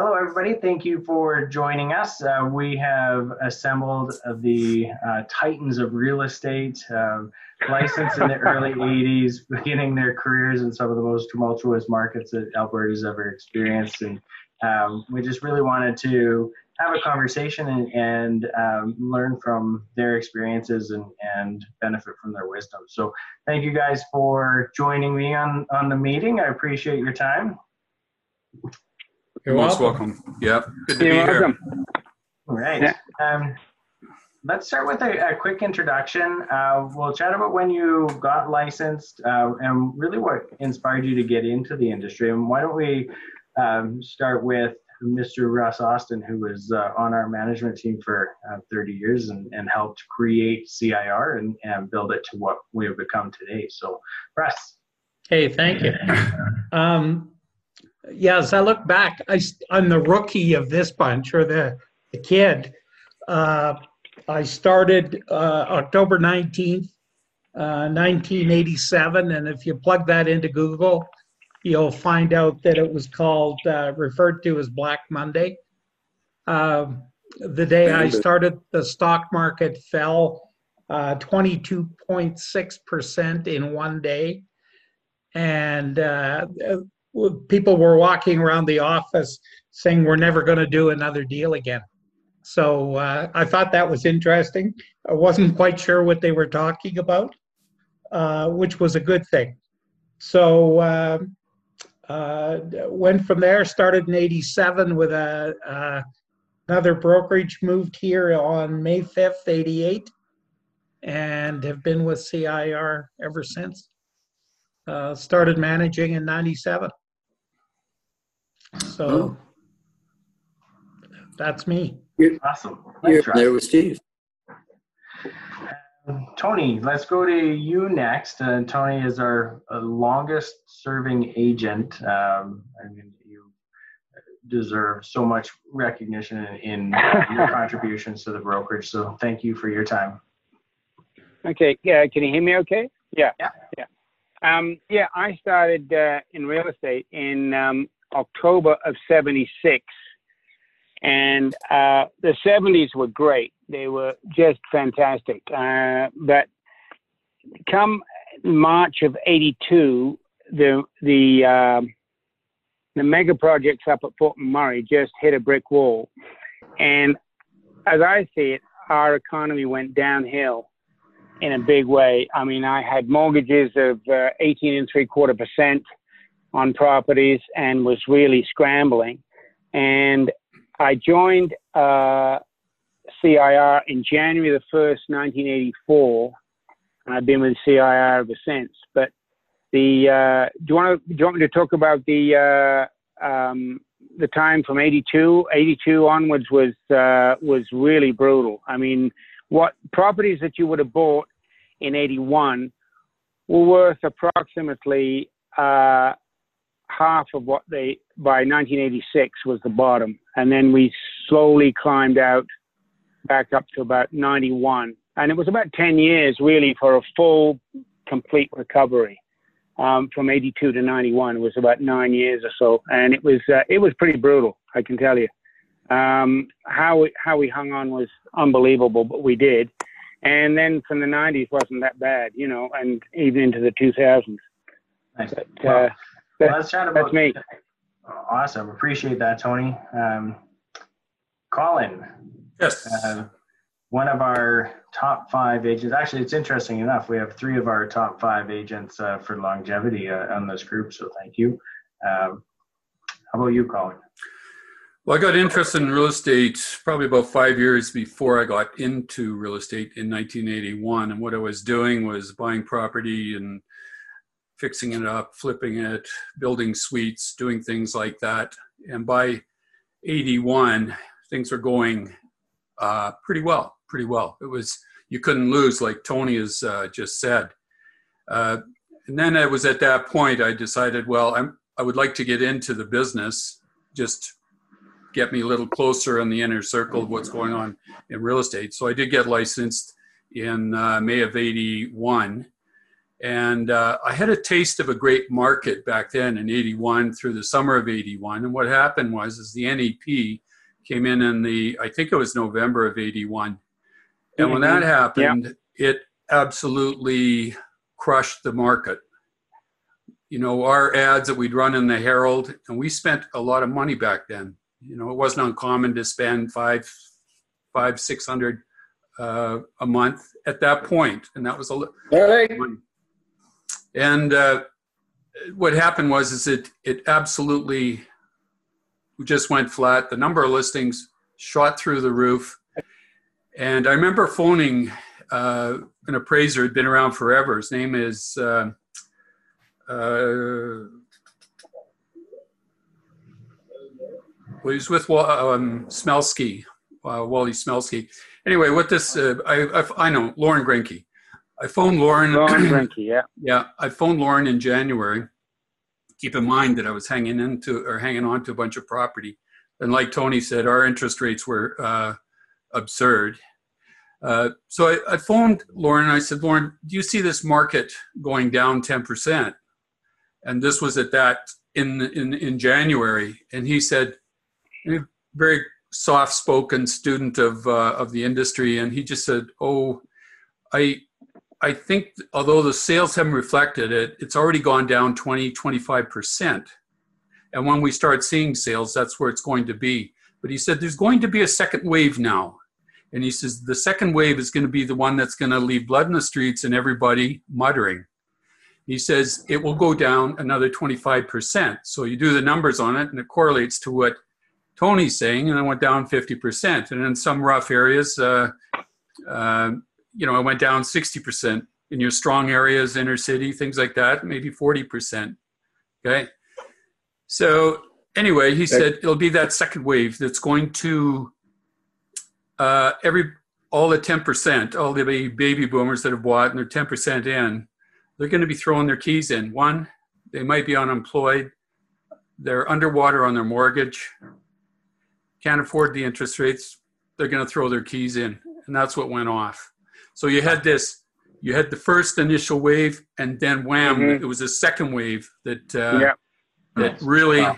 Hello, everybody. Thank you for joining us. Uh, we have assembled the uh, titans of real estate, um, licensed in the early 80s, beginning their careers in some of the most tumultuous markets that Alberta's ever experienced. And um, we just really wanted to have a conversation and, and um, learn from their experiences and, and benefit from their wisdom. So thank you guys for joining me on, on the meeting. I appreciate your time. You're Most welcome. welcome. Yep. Good to You're be here. welcome. All right. Yeah. Um, let's start with a, a quick introduction. Uh, we'll chat about when you got licensed uh, and really what inspired you to get into the industry. And why don't we um, start with Mr. Russ Austin, who was uh, on our management team for uh, 30 years and, and helped create CIR and, and build it to what we have become today. So, Russ. Hey, thank you. Um, yeah, as I look back, I, am the rookie of this bunch, or the, the kid. Uh, I started uh, October 19th, uh, 1987, and if you plug that into Google, you'll find out that it was called, uh, referred to as Black Monday. Um, the day I started, the stock market fell uh, 22.6% in one day. And uh, people were walking around the office saying, We're never going to do another deal again. So uh, I thought that was interesting. I wasn't quite sure what they were talking about, uh, which was a good thing. So uh, uh, went from there, started in 87 with a, another brokerage, moved here on May 5th, 88, and have been with CIR ever since. Uh, started managing in 97. So Oh. that's me. Awesome. You're there with Steve. Tony, let's go to you next. Uh, Tony is our uh, longest serving agent. Um, I mean, you deserve so much recognition in, in your contributions to the brokerage. So thank you for your time. Okay, yeah, can you hear me okay? Yeah. Yeah. Yeah. Um, yeah, I started uh, in real estate in um, October of 76. And uh, the 70s were great. They were just fantastic. Uh, but come March of 82, the, the, um, the mega projects up at Fort McMurray just hit a brick wall. And as I see it, our economy went downhill in a big way. I mean, I had mortgages of uh, 18 and three quarter percent on properties and was really scrambling. And I joined uh, CIR in January the 1st, 1984, and I've been with CIR ever since. But the uh, do you want to do you want me to talk about the uh, um, the time from 82 82 onwards was uh, was really brutal. I mean, what properties that you would have bought in 81 were worth approximately uh, half of what they by 1986 was the bottom, and then we slowly climbed out back up to about 91, and it was about 10 years really for a full, complete recovery. Um, from 82 to 91 was about nine years or so, and it was uh, it was pretty brutal, I can tell you. Um, how we, how we hung on was unbelievable, but we did. And then from the 90s wasn't that bad, you know, and even into the 2000s. Nice. But, Well, uh, that- let's chat about that's me. Awesome. Appreciate that, Tony. Um, Colin, Yes. uh, one of our top five agents. Actually, it's interesting enough. We have three of our top five agents uh, for longevity uh, on this group. So thank you. Um, how about you, Colin? Well, I got interested in real estate probably about five years before I got into real estate in 1981. And what I was doing was buying property and fixing it up, flipping it, building suites, doing things like that. And by 81, things were going uh, pretty well, pretty well. It was, you couldn't lose, like Tony has uh, just said. Uh, and then I was at that point, I decided, well, I'm, I would like to get into the business, just get me a little closer in the inner circle of what's going on in real estate. So I did get licensed in uh, May of 81. And uh, I had a taste of a great market back then in 81 through the summer of 81. And what happened was is the NEP came in in the, I think it was November of 81. And when that happened, yeah. it absolutely crushed the market. You know, our ads that we'd run in the Herald, and we spent a lot of money back then. You know, it wasn't uncommon to spend five, five, six hundred uh, a month at that point, and that was a lot. And uh, what happened was, is it it absolutely just went flat. The number of listings shot through the roof, and I remember phoning uh, an appraiser who'd been around forever. His name is. Uh, uh, well, he's with um, Smelsky, uh, Wally Smelsky. Anyway, what this, uh, I, I, I, know, Lauren Grinke. I phoned Lauren. Lauren Grinke, yeah. Yeah, I phoned Lauren in January. Keep in mind that I was hanging into or hanging on to a bunch of property. And like Tony said, our interest rates were uh, absurd. Uh, so I, I, phoned Lauren and I said, Lauren, do you see this market going down 10%? And this was at that in, in, in January. And he said, very soft spoken student of, uh, of the industry. And he just said, Oh, I, I think although the sales haven't reflected it, it's already gone down 20, 25%. And when we start seeing sales, that's where it's going to be. But he said, There's going to be a second wave now. And he says the second wave is going to be the one that's going to leave blood in the streets and everybody muttering. He says it will go down another 25%. So you do the numbers on it and it correlates to what Tony's saying, and it went down 50%. And in some rough areas, uh, uh, you know, it went down 60%. In your strong areas, inner city, things like that, maybe 40%. Okay. So anyway, he said it'll be that second wave that's going to uh, every all the 10%, all the baby boomers that have bought and they're 10% in, they're going to be throwing their keys in. One, they might be unemployed, they're underwater on their mortgage, can't afford the interest rates, they're going to throw their keys in. And that's what went off. So you had this, you had the first initial wave, and then wham, mm-hmm. it was a second wave that uh, yeah. that really wow.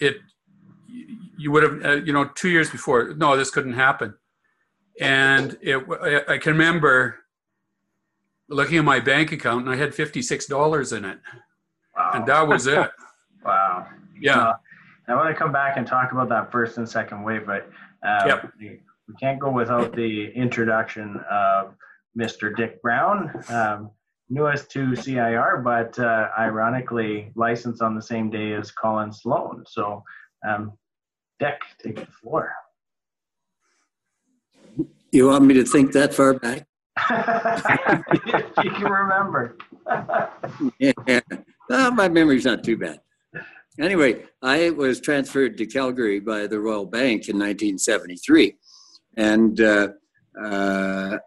it. You would have, uh, you know, two years before, no, this couldn't happen and it, I can remember looking at my bank account and I had $56 in it. Wow. And that was it. wow. Yeah. I want to come back and talk about that first and second wave, but uh, yep. we, we, can't go without the introduction of Mr. Dick Brown, um, newest to CIR, but uh, ironically licensed on the same day as Colin Sloan. So, um, Dick, take the floor. You want me to think that far back? you can remember. yeah. Uh, my memory's not too bad. Anyway, I was transferred to Calgary by the Royal Bank in 1973. And uh, uh,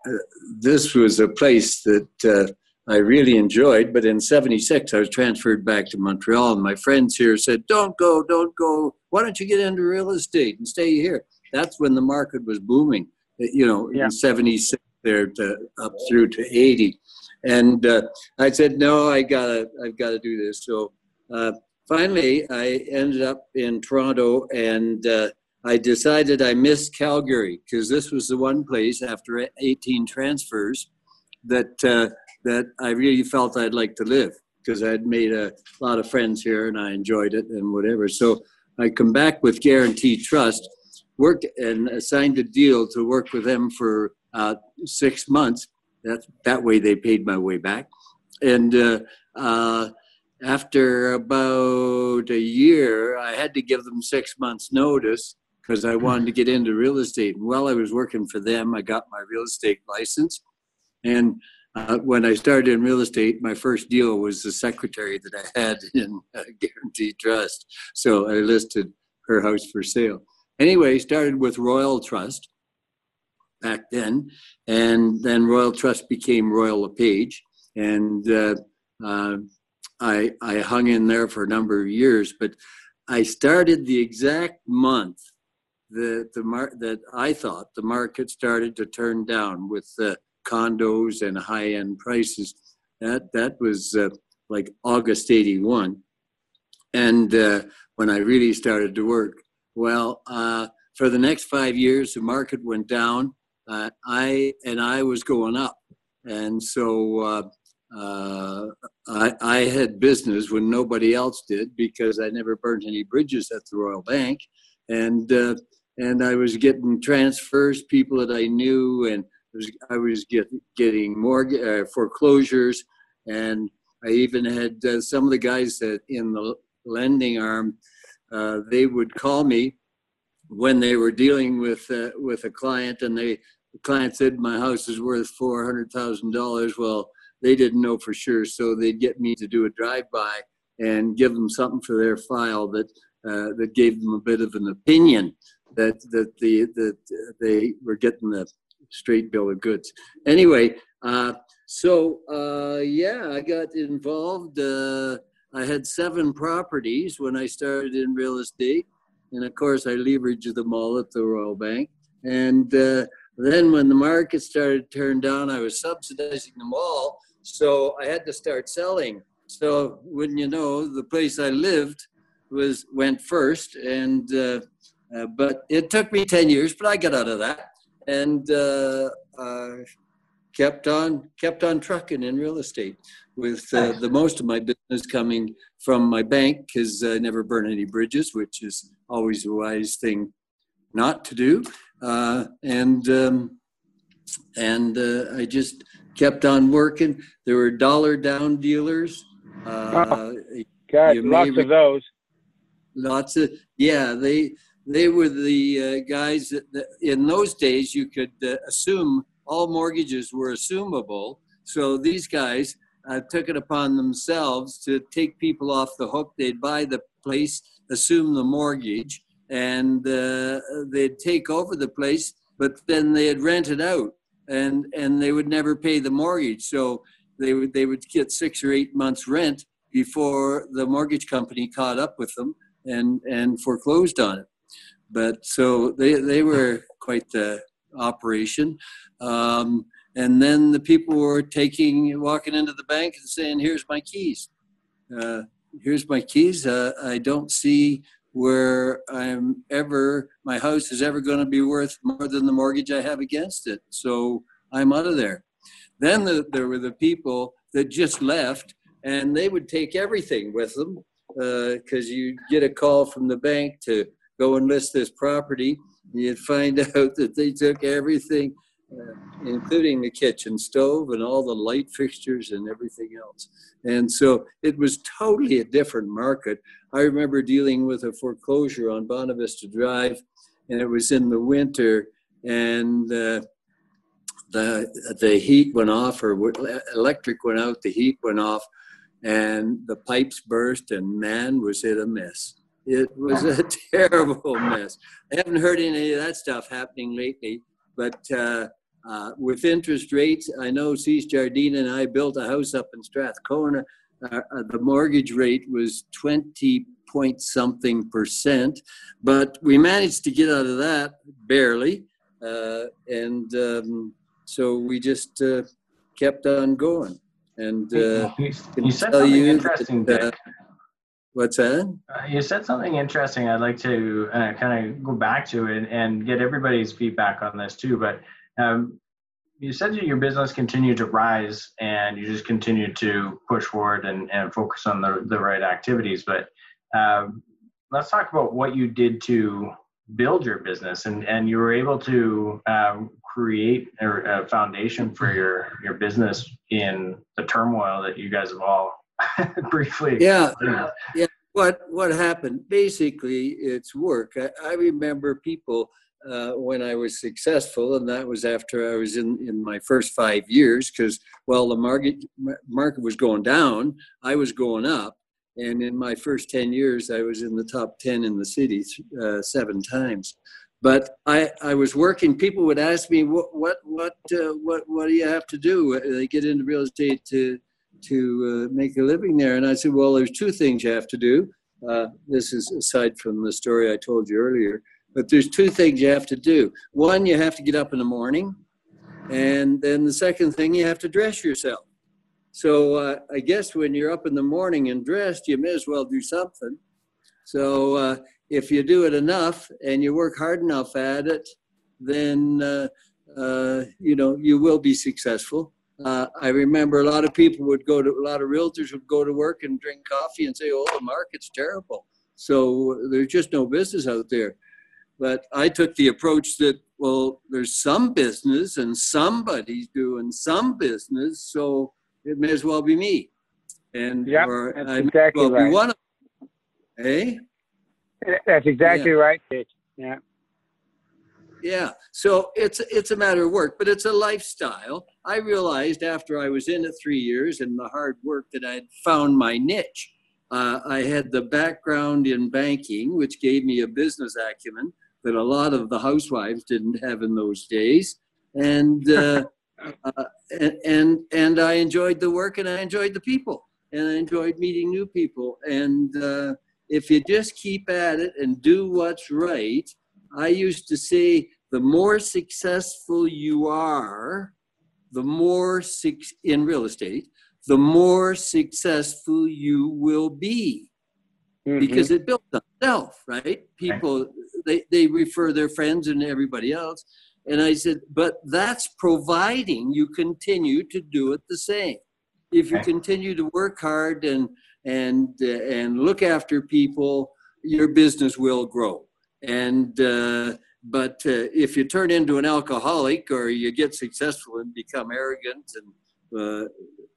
this was a place that uh, I really enjoyed. But in 76, I was transferred back to Montreal. And my friends here said, Don't go, don't go. Why don't you get into real estate and stay here? That's when the market was booming you know, yeah. in 76 there to up through to 80. And uh, I said, no, I gotta, I've got to do this. So uh, finally, I ended up in Toronto, and uh, I decided I missed Calgary because this was the one place after 18 transfers that uh, that I really felt I'd like to live because I'd made a lot of friends here and I enjoyed it and whatever. So I come back with Guaranty Trust worked and signed a deal to work with them for uh, six months. That that way they paid my way back, and uh, uh, after about a year, I had to give them six months notice because I wanted to get into real estate. And while I was working for them, I got my real estate license, and uh, when I started in real estate, my first deal was the secretary that I had in uh, Guaranty Trust. So I listed her house for sale. Anyway, started with Royal Trust back then, and then Royal Trust became Royal LePage, and uh, uh, I I hung in there for a number of years. But I started the exact month that the mar- that I thought the market started to turn down with the condos and high end prices. That that was uh, like August '81, and uh, when I really started to work. Well, uh, for the next five years, the market went down. Uh, I and I was going up, and so uh, uh, I, I, had business when nobody else did because I never burned any bridges at the Royal Bank, and uh, and I was getting transfers, people that I knew, and was, I was get, getting mortgage uh, foreclosures, and I even had uh, some of the guys that in the lending arm, they would call me when they were dealing with uh, with a client and they the client said my house is worth four hundred thousand dollars. Well, they didn't know for sure, so they'd get me to do a drive by and give them something for their file that uh, that gave them a bit of an opinion that that the that they were getting the straight bill of goods. Anyway, uh, so uh, yeah, I got involved. Uh, I had seven properties when I started in real estate and of course, I leveraged them all at the Royal Bank. And uh, then when the market started to turn down, I was subsidizing them all. So I had to start selling. So wouldn't you know, the place I lived was went first, and uh, uh, but it took me ten years, but I got out of that and uh, uh, kept on kept on trucking in real estate with uh, the most of my business coming from my bank because I never burn any bridges, which is always a wise thing not to do. Uh, and um, and uh, I just kept on working. There were dollar down dealers. Uh, oh, God, lots re- of those. Lots of yeah. They they were the uh, guys that, that, in those days you could uh, assume all mortgages were assumable. So these guys uh, took it upon themselves to take people off the hook. They'd buy the place, assume the mortgage, and uh, they'd take over the place, but then they'd rent it out, and and they would never pay the mortgage. So they would they would get six or eight months rent before the mortgage company caught up with them and and foreclosed on it. But so they they were quite the operation. Um, and then the people were taking, walking into the bank and saying, "Here's my keys. Uh, here's my keys. Uh, I don't see where I'm ever, my house is ever going to be worth more than the mortgage I have against it. So I'm out of there." Then the, there were the people that just left, and they would take everything with them because uh, you get a call from the bank to go and list this property. and You'd find out that they took everything including the kitchen stove and all the light fixtures and everything else. And so it was totally a different market. I remember dealing with a foreclosure on Bonavista Drive, and it was in the winter, and uh, the the heat went off, or electric went out, the heat went off, and the pipes burst, and man, was it a mess. It was a terrible mess. I haven't heard any of that stuff happening lately, but uh, uh, with interest rates, I know Cease Jardine and I built a house up in Strathcona. Uh, uh, the mortgage rate was 20 point something percent, but we managed to get out of that barely. Uh, and um, so we just uh, kept on going. And uh, you, you said something interesting, that, What's that? Uh, you said something interesting. I'd like to uh, kind of go back to it and get everybody's feedback on this too. But um, you said that your business continued to rise and you just continued to push forward and, and focus on the, the right activities. But um, let's talk about what you did to build your business and, and you were able to um, create a, a, foundation for your, your business in the turmoil that you guys have all briefly. Yeah. Yeah. What, what happened? Basically, it's work. I, I remember people uh, when I was successful, and that was after I was in, in my first five years, because while the market market was going down, I was going up, and in my first ten years, I was in the top ten in the city uh, seven times. But I, I was working. People would ask me, "What what what uh, what what do you have to do?" They get into real estate to to uh, make a living there, and I said, "Well, there's two things you have to do." Uh, this is aside from the story I told you earlier but there's two things you have to do. One, you have to get up in the morning. And then the second thing, you have to dress yourself. So uh, I guess when you're up in the morning and dressed, you may as well do something. So uh, if you do it enough and you work hard enough at it, then uh, uh, you know you will be successful. Uh, I remember a lot of people would go to a lot of realtors would go to work and drink coffee and say, "Oh, the market's terrible." So there's just no business out there. But I took the approach that, well, there's some business and somebody's doing some business, so it may as well be me. And Yep, or that's I may exactly well be right. one of them. Hey? That's exactly right, Dick. Yeah. Yeah. So it's it's a matter of work, but it's a lifestyle. I realized after I was in it three years and the hard work that I'd found my niche. Uh, I had the background in banking, which gave me a business acumen that a lot of the housewives didn't have in those days, and uh, uh, and, and and I enjoyed the work and I enjoyed the people. And I enjoyed meeting new people. And uh, if you just keep at it and do what's right, I used to say the more successful you are, the more suc- in real estate, the more successful you will be Mhm. because it built itself, right? People they, they refer their friends and everybody else. And I said, but that's providing you continue to do it the same. If you continue to work hard and and uh, and look after people, your business will grow. And uh, but uh, if you turn into an alcoholic or you get successful and become arrogant and uh,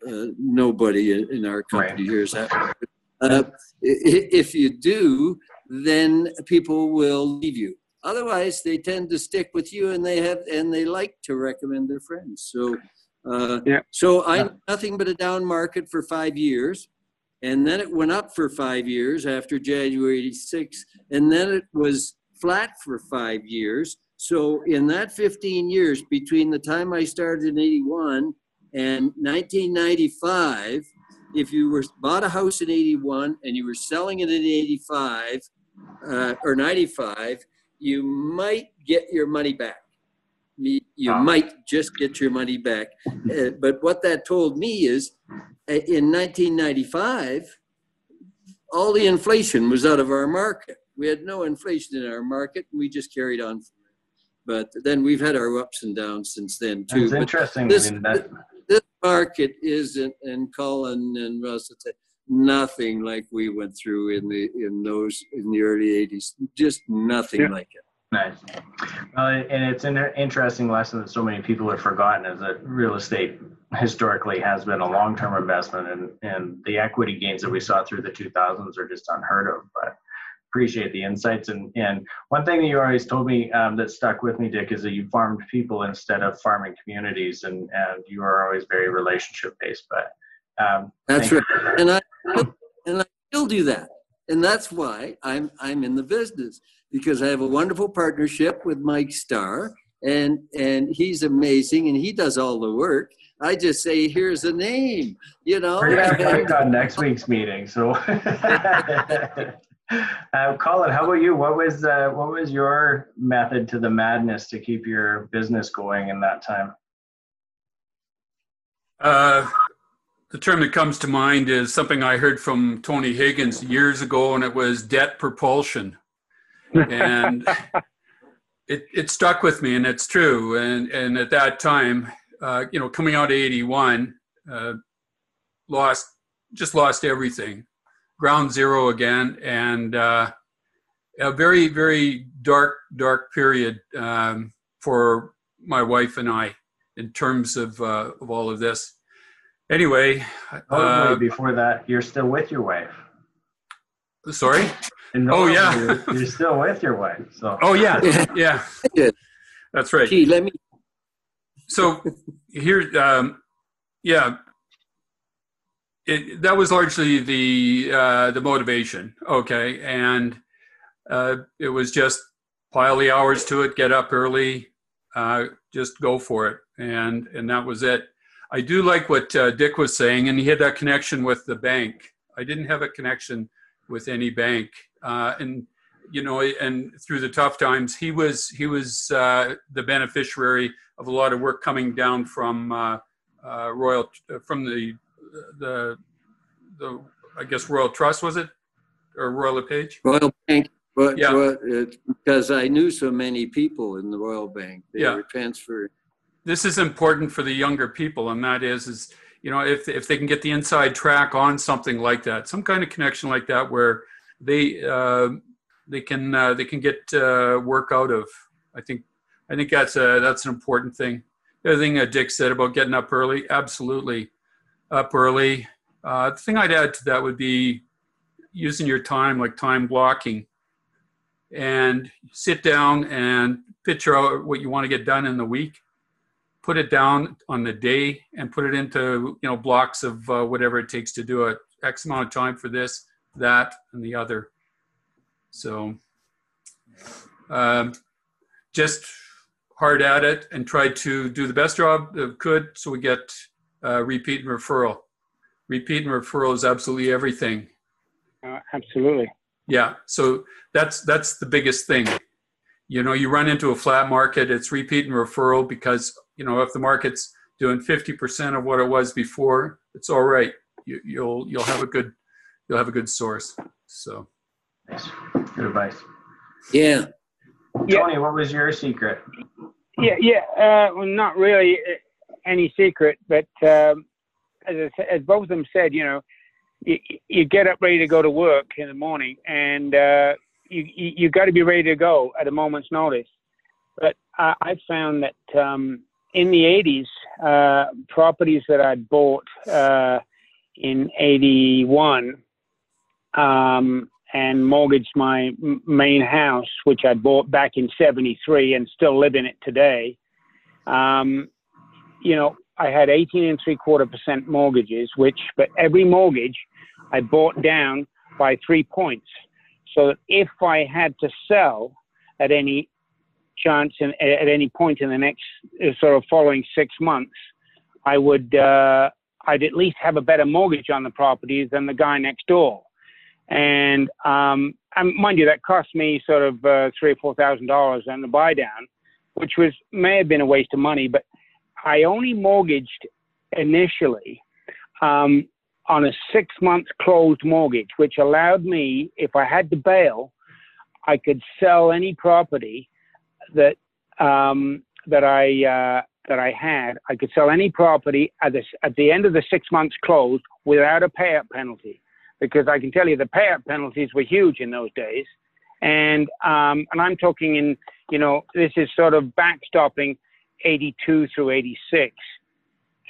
uh, nobody in our company Right. here is that. Uh, if you do, then people will leave you. Otherwise, they tend to stick with you, and they have and they like to recommend their friends. So, uh, Yeah. so I Yeah. nothing but a down market for five years, and then it went up for five years after January '86, and then it was flat for five years. So, in that 15 years between the time I started in '81 and 1995 if you were bought a house in 81 and you were selling it in 85 uh, or 95 you might get your money back. You Ah. might just get your money back. Uh, but what that told me is uh, in 1995 all the inflation was out of our market. We had no inflation in our market. We just carried on. But then we've had our ups and downs since then too. It's interesting. this- I mean, that, market isn't, and Colin and Russ would say, nothing like we went through in the in those in the early '80s. Just nothing Yeah. like it. Nice. Well, and it's an interesting lesson that so many people have forgotten is that real estate historically has been a long-term investment and, and the equity gains that we saw through the 2000s are just unheard of. But appreciate the insights. And, and one thing that you always told me um, that stuck with me, Dick, is that you farmed people instead of farming communities and, and you are always very relationship-based. But um, That's right. that. And I and I still do that, and that's why I'm I'm in the business because I have a wonderful partnership with Mike Starr, and and he's amazing, and he does all the work. I just say, here's a name, you know. We're gonna have Mike on next week's meeting. So, uh, Colin, how about you? What was uh, what was your method to the madness to keep your business going in that time? Uh, the term that comes to mind is something I heard from Tony Higgins years ago, and it was debt propulsion. And it, it stuck with me, and it's true. And, and at that time, uh, you know, coming out of 81, uh, lost, just lost everything. Ground zero again, and uh, a very, very dark, dark period um, for my wife and I in terms of, uh, of all of this. Anyway, Oh, uh, before that, you're still with your wife. sorry. And Oh, yeah. you're, you're still with your wife. So, Oh yeah, yeah, Yeah. that's right. Gee, let me. So here, um, yeah, it, that was largely the uh, the motivation. Okay, and uh, it was just pile the hours to it, get up early, uh, just go for it, and and that was it. I do like what uh, Dick was saying, and he had that connection with the bank. I didn't have a connection with any bank, uh, and you know, and through the tough times, he was he was uh, the beneficiary of a lot of work coming down from uh, uh, Royal from the the the I guess Royal Trust was it or Royal Page? Royal Bank, but, Yeah. but because I knew so many people in the Royal Bank. They Yeah. were transferred. This is important for the younger people, and that is is you know if if they can get the inside track on something like that, some kind of connection like that, where they uh, they can uh, they can get uh, work out of. I think I think that's a that's an important thing. The other thing that Dick said about getting up early, absolutely up early. Uh, the thing I'd add to that would be using your time, like time blocking, and sit down and picture out what you want to get done in the week. Put it down on the day and put it into you know blocks of uh, whatever it takes to do it. X amount of time for this, that, and the other. So um, just hard at it and try to do the best job that could so we get uh, repeat and referral. Repeat and referral is absolutely everything. Uh, absolutely. Yeah, so that's that's the biggest thing. You know, you run into a flat market, it's repeat and referral because you know if the market's doing fifty percent of what it was before, it's all right. You, you'll you'll have a good you'll have a good source. So Nice. Good advice. Yeah. Yeah. Tony, what was your secret? Yeah, yeah. Uh, well, not really uh, any secret, but um, as, as both of them said, you know, you, you get up ready to go to work in the morning, and uh, you you, got to be ready to go at a moment's notice. But I, I found that um, in the '80s, uh, properties that I'd bought uh, in '81 um, and mortgaged my main house, which I bought back in '73 and still live in it today. Um, you know, I had 18 and three quarter percent mortgages, which, but every mortgage I bought down by three points. So that if I had to sell at any chance in, at any point in the next uh, sort of following six months, I would, uh, I'd at least have a better mortgage on the property than the guy next door. And, um, and mind you, that cost me sort of uh, three or four thousand dollars on the buy down, which was may have been a waste of money, but I only mortgaged initially um, on a six month closed mortgage, which allowed me, if I had to bail, I could sell any property that um, that I uh, that I had. I could sell any property at the at the end of the six months closed without a payout penalty, because I can tell you the payout penalties were huge in those days, and um, and I'm talking in you know this is sort of backstopping 82 through 86.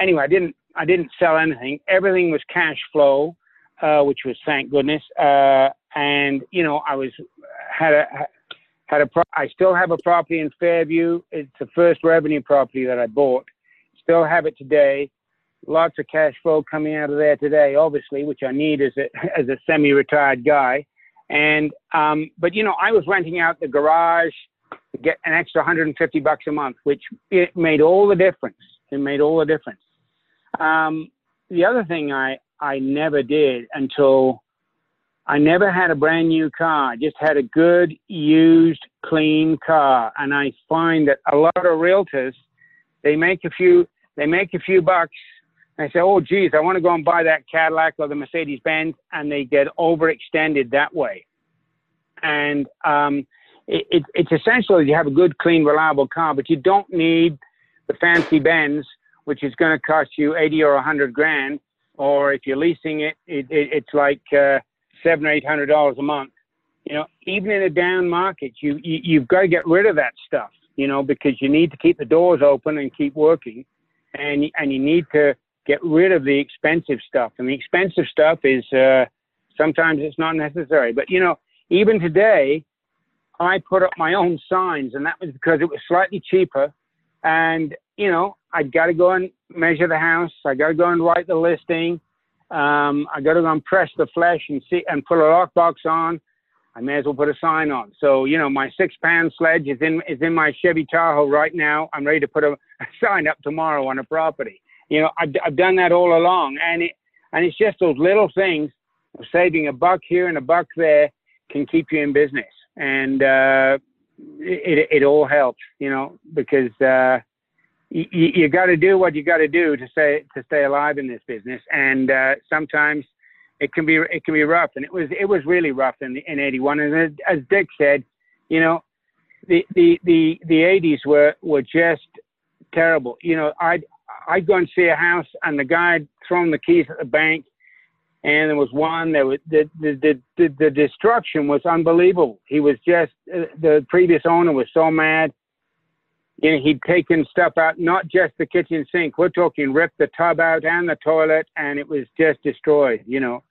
Anyway, I didn't I didn't sell anything. Everything was cash flow, uh, which was thank goodness. Uh, and you know, I was had a had a pro- I still have a property in Fairview. It's the first revenue property that I bought. Still have it today. Lots of cash flow coming out of there today, obviously, which I need as a as a semi-retired guy. And um, but you know, I was renting out the garage get an extra 150 bucks a month, which it made all the difference. It made all the difference. Um, the other thing I, I never did until I never had a brand new car. I just had a good, used, clean car. And I find that a lot of realtors, they make a few, they make a few bucks. I say, oh, geez, I want to go and buy that Cadillac or the Mercedes Benz. And they get overextended that way. And um, it, it, it's essential that you have a good, clean, reliable car, but you don't need the fancy Benz, which is going to cost you 80 or 100 grand. Or if you're leasing it, it, it it's like uh, seven or eight hundred dollars a month. You know, even in a down market, you, you you've got to get rid of that stuff. You know, because you need to keep the doors open and keep working, and and you need to get rid of the expensive stuff. And the expensive stuff is uh, sometimes it's not necessary. But you know, even today, I put up my own signs, and that was because it was slightly cheaper. And you know, I got to go and measure the house. I got to go and write the listing. Um, I got to go and press the flesh and see and put a lockbox on. I may as well put a sign on. So you know, my six-pan sledge is in is in my Chevy Tahoe right now. I'm ready to put a, a sign up tomorrow on a property. You know, I've, I've done that all along, and it and it's just those little things. Of saving a buck here and a buck there can keep you in business, and uh, it, it all helps. You know, because uh, you, you got to do what you got to do to stay to stay alive in this business, and uh, sometimes it can be it can be rough, and it was it was really rough in in '81. And as, as Dick said, you know, the the the the '80s were were just terrible. You know, I'd I'd go and see a house, and the guy had thrown the keys at the bank, and there was one that was the the the, the destruction was unbelievable. He was just uh, the previous owner was so mad you know, he'd taken stuff out, not just the kitchen sink. We're talking ripped the tub out and the toilet, and it was just destroyed. You know,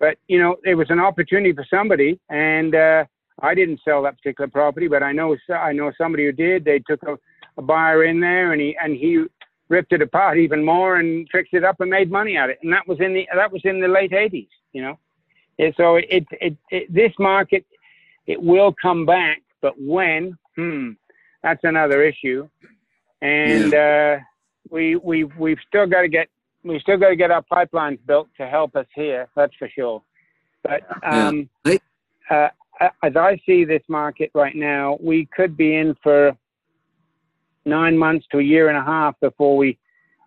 but you know, it was an opportunity for somebody, and uh, I didn't sell that particular property, but I know I know somebody who did. They took a, a buyer in there, and he and he ripped it apart even more and fixed it up and made money at it. And that was in the that was in the late '80s. You know, and so it, it, it this market it will come back, but when? Hmm that's another issue. And yeah. uh, we we we've still got to get we still got to get our pipelines built to help us here. That's for sure. But um, yeah. uh, as I see this market right now, we could be in for nine months to a year and a half before we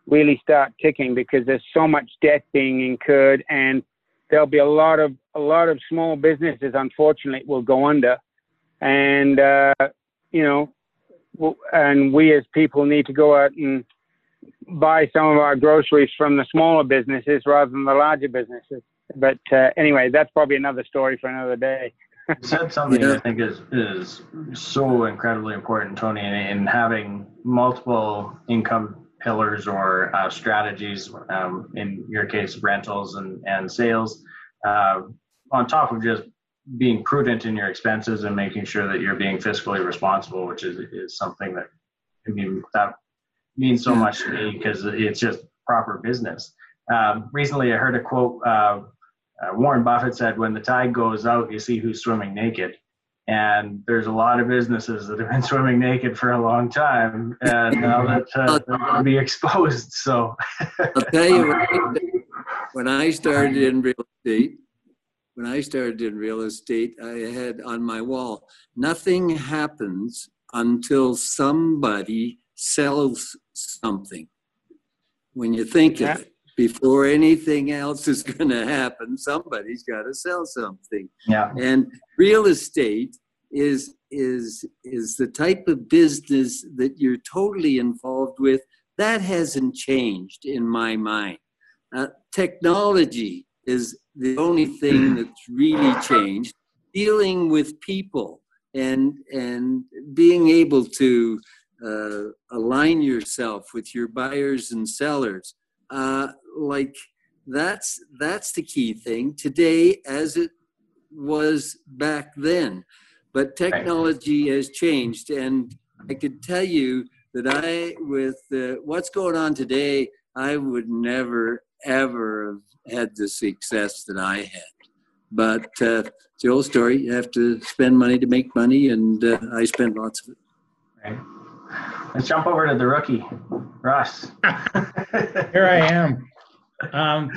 really start ticking because there's so much debt being incurred and there'll be a lot of a lot of small businesses unfortunately will go under and uh, you know and we as people need to go out and buy some of our groceries from the smaller businesses rather than the larger businesses. But uh, anyway, that's probably another story for another day. You said something yeah. I think is is so incredibly important, Tony, in, in having multiple income pillars or uh, strategies. Um, in your case, rentals and and sales. Uh, on top of just being prudent in your expenses and making sure that you're being fiscally responsible, which is is something that I mean that means so much to me because it's just proper business. Um, recently, I heard a quote. Uh, uh, Warren Buffett said, "When the tide goes out, you see who's swimming naked." And there's a lot of businesses that have been swimming naked for a long time, and now that uh, they're going to be exposed. So, I'll tell you, when I started in real estate, when I started in real estate, I had on my wall, nothing happens until somebody sells something. When you think yeah. of it, before anything else is going to happen, somebody's got to sell something. Yeah. And real estate is is is the type of business that you're totally involved with. That hasn't changed in my mind. Uh, technology is the only thing that's really changed. Dealing with people and and being able to uh, align yourself with your buyers and sellers, uh, like that's that's the key thing today, as it was back then. But technology has changed, and I could tell you that I, with uh, what's going on today, I would never ever have had the success that I had. But uh, it's the old story. You have to spend money to make money, and uh, I spent lots of it. Right. Let's jump over to the rookie, Russ. Here I am. Um,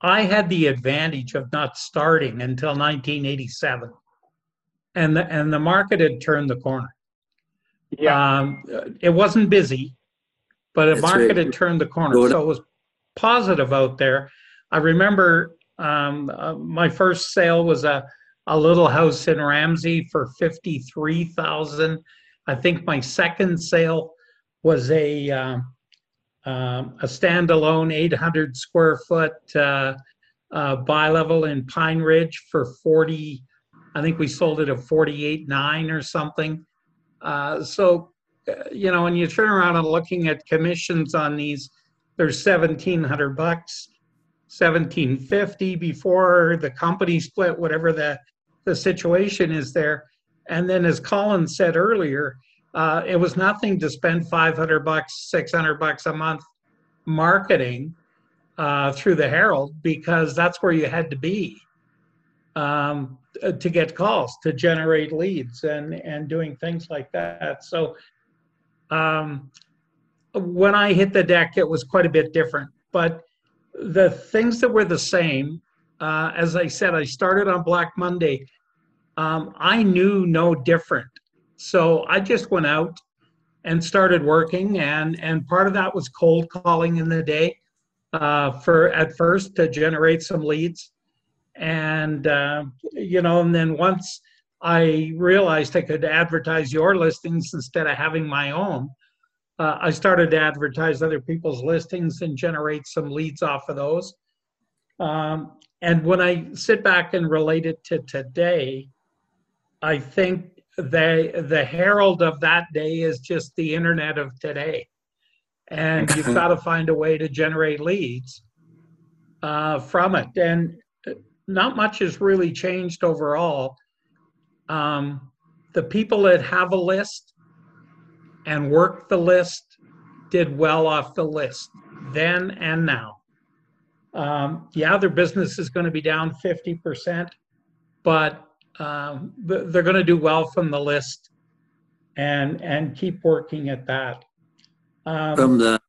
I had the advantage of not starting until 1987, and the, and the market had turned the corner. Yeah. Um, it wasn't busy, but the market right. had turned the corner. So it was positive out there. I remember um, uh, my first sale was a, a little house in Ramsay for 53000 I think my second sale was a uh, um, a standalone 800 square foot uh, uh, bi-level in Pineridge for 40. I think we sold it at 48.9 or something. Uh, so, uh, you know, when you turn around and looking at commissions on these there's 1700 bucks 1750 before the company split whatever the the situation is there and then as colin said earlier uh, it was nothing to spend 500 bucks 600 bucks a month marketing uh, through the herald because that's where you had to be um, to get calls to generate leads and and doing things like that so um, when I hit the deck, it was quite a bit different. But the things that were the same, uh, as I said, I started on Black Monday. Um, I knew no different. So I just went out and started working. And, and part of that was cold calling in the day uh, for at first to generate some leads. And, uh, you know, and then once I realized I could advertise your listings instead of having my own, uh, I started to advertise other people's listings and generate some leads off of those. Um, and when I sit back and relate it to today, I think the the herald of that day is just the internet of today, and you've got to find a way to generate leads uh, from it. And not much has really changed overall. Um, the people that have a list and work the list did well off the list then and now. Um, yeah, their business is going to be down 50%, but um, they're going to do well from the list and and keep working at that. Um, from the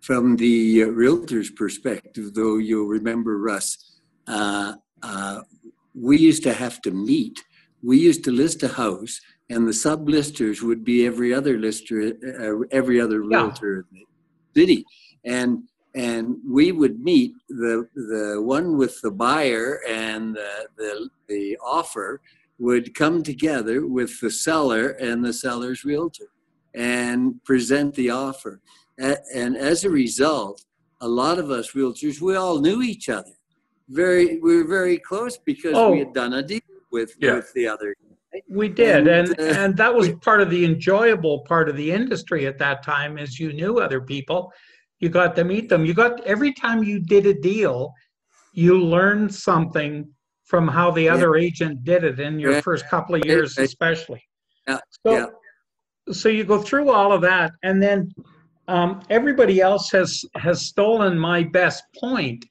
from the uh, realtor's perspective, though, you'll remember Russ, uh, uh, we used to have to meet. We used to list a house, and the sub listers would be every other lister, uh, every other realtor yeah. in the city, and and we would meet the the one with the buyer and the, the, the offer would come together with the seller and the seller's realtor and present the offer and as a result a lot of us realtors we all knew each other very we were very close because oh. we had done a deal with yeah. with the other we did and and, uh, and that was part of the enjoyable part of the industry at that time is you knew other people you got to meet them. You got every time you did a deal, you learned something from how the other yeah. agent did it in your yeah. first couple of years, especially. Yeah. So, yeah. so you go through all of that, and then um, everybody else has has stolen my best point,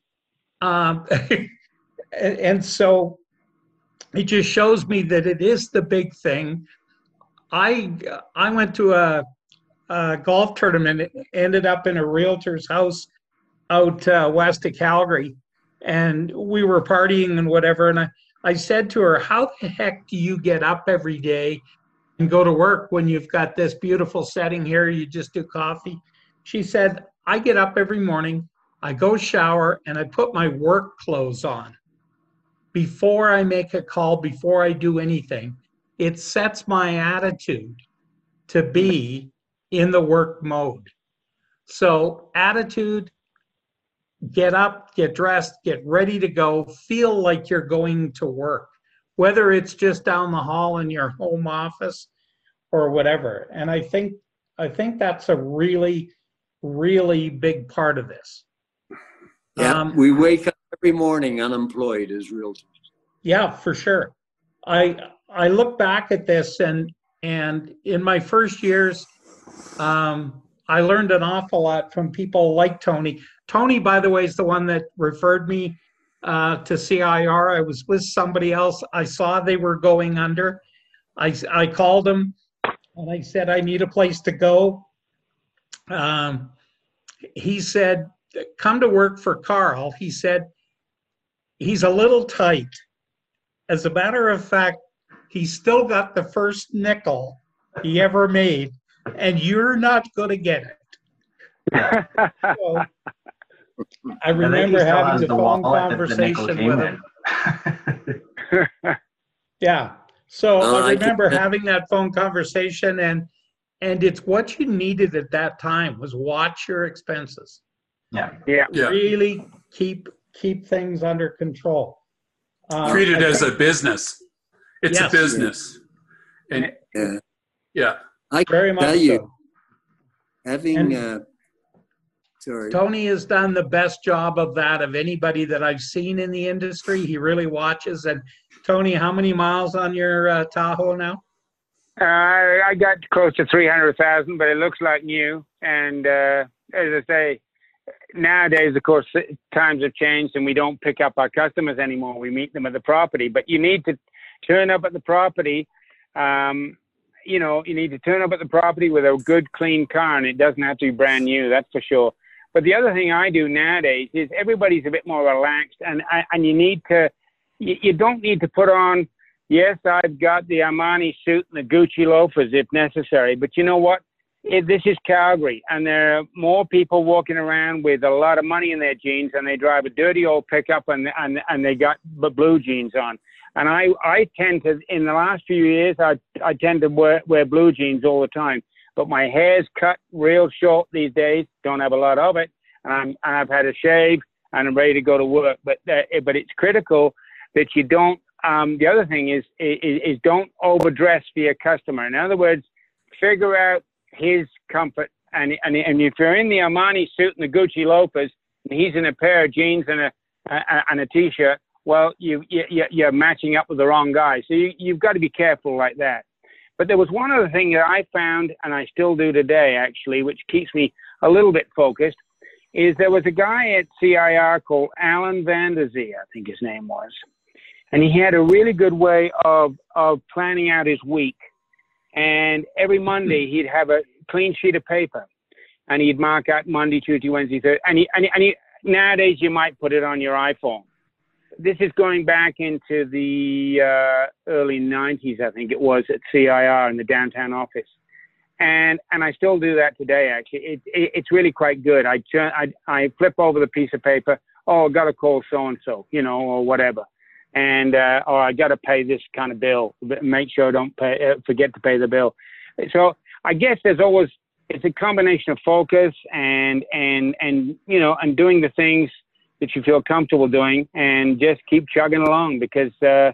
um, and so it just shows me that it is the big thing. I I went to a uh, golf tournament ended up in a realtor's house out uh, west of Calgary. And we were partying and whatever. And I, I said to her, How the heck do you get up every day and go to work when you've got this beautiful setting here? You just do coffee. She said, I get up every morning, I go shower, and I put my work clothes on before I make a call, before I do anything. It sets my attitude to be in the work mode. So, attitude get up, get dressed, get ready to go, feel like you're going to work, whether it's just down the hall in your home office or whatever. And I think I think that's a really really big part of this. Yeah, um, we wake up every morning unemployed as realtors. Yeah, for sure. I I look back at this and and in my first years um, I learned an awful lot from people like Tony. Tony, by the way, is the one that referred me uh, to CIR. I was with somebody else. I saw they were going under. I, I called him and I said, I need a place to go. Um, he said, Come to work for Carl. He said, He's a little tight. As a matter of fact, he still got the first nickel he ever made and you're not going to get it. so, I remember I having the phone conversation with him. yeah. So uh, I remember I having that phone conversation and and it's what you needed at that time was watch your expenses. Yeah. Yeah. Really keep keep things under control. Um, Treat it as a business. It's yes. a business. And yeah. yeah. I Very much tell you, so. having and uh, sorry, Tony has done the best job of that of anybody that I've seen in the industry. He really watches. And Tony, how many miles on your uh, Tahoe now? Uh, I got close to three hundred thousand, but it looks like new. And uh, as I say, nowadays, of course, times have changed, and we don't pick up our customers anymore. We meet them at the property. But you need to turn up at the property. Um, you know, you need to turn up at the property with a good, clean car, and it doesn't have to be brand new. That's for sure. But the other thing I do nowadays is everybody's a bit more relaxed, and and you need to, you, don't need to put on. Yes, I've got the Armani suit and the Gucci loafers if necessary, but you know what? it, this is Calgary, and there are more people walking around with a lot of money in their jeans, and they drive a dirty old pickup, and and and they got blue jeans on. And I I tend to in the last few years I I tend to wear wear blue jeans all the time, but my hair's cut real short these days. Don't have a lot of it, and I'm and I've had a shave, and I'm ready to go to work. But uh, but it's critical that you don't. Um, the other thing is, is is don't overdress for your customer. In other words, figure out his comfort. And, and, and if you're in the Armani suit and the Gucci loafers, and he's in a pair of jeans and a, a and a t-shirt, well, you, you, you're matching up with the wrong guy. So you, you've got to be careful like that. But there was one other thing that I found, and I still do today, actually, which keeps me a little bit focused, is there was a guy at CIR called Alan Vanderzee, I think his name was. And he had a really good way of, of planning out his week. And every Monday hmm. he'd have a clean sheet of paper, and he'd mark out Monday, Tuesday, Wednesday, Thursday. And he, and he, and he, nowadays you might put it on your iPhone. This is going back into the uh, early 90s, I think it was, at CIR in the downtown office. And and I still do that today. Actually, it, it, it's really quite good. I turn, I I flip over the piece of paper. Oh, I got to call so and so, you know, or whatever and uh, or I got to pay this kind of bill. Make sure I don't pay, uh, forget to pay the bill. So I guess there's always it's a combination of focus and and and you know and doing the things that you feel comfortable doing and just keep chugging along because uh,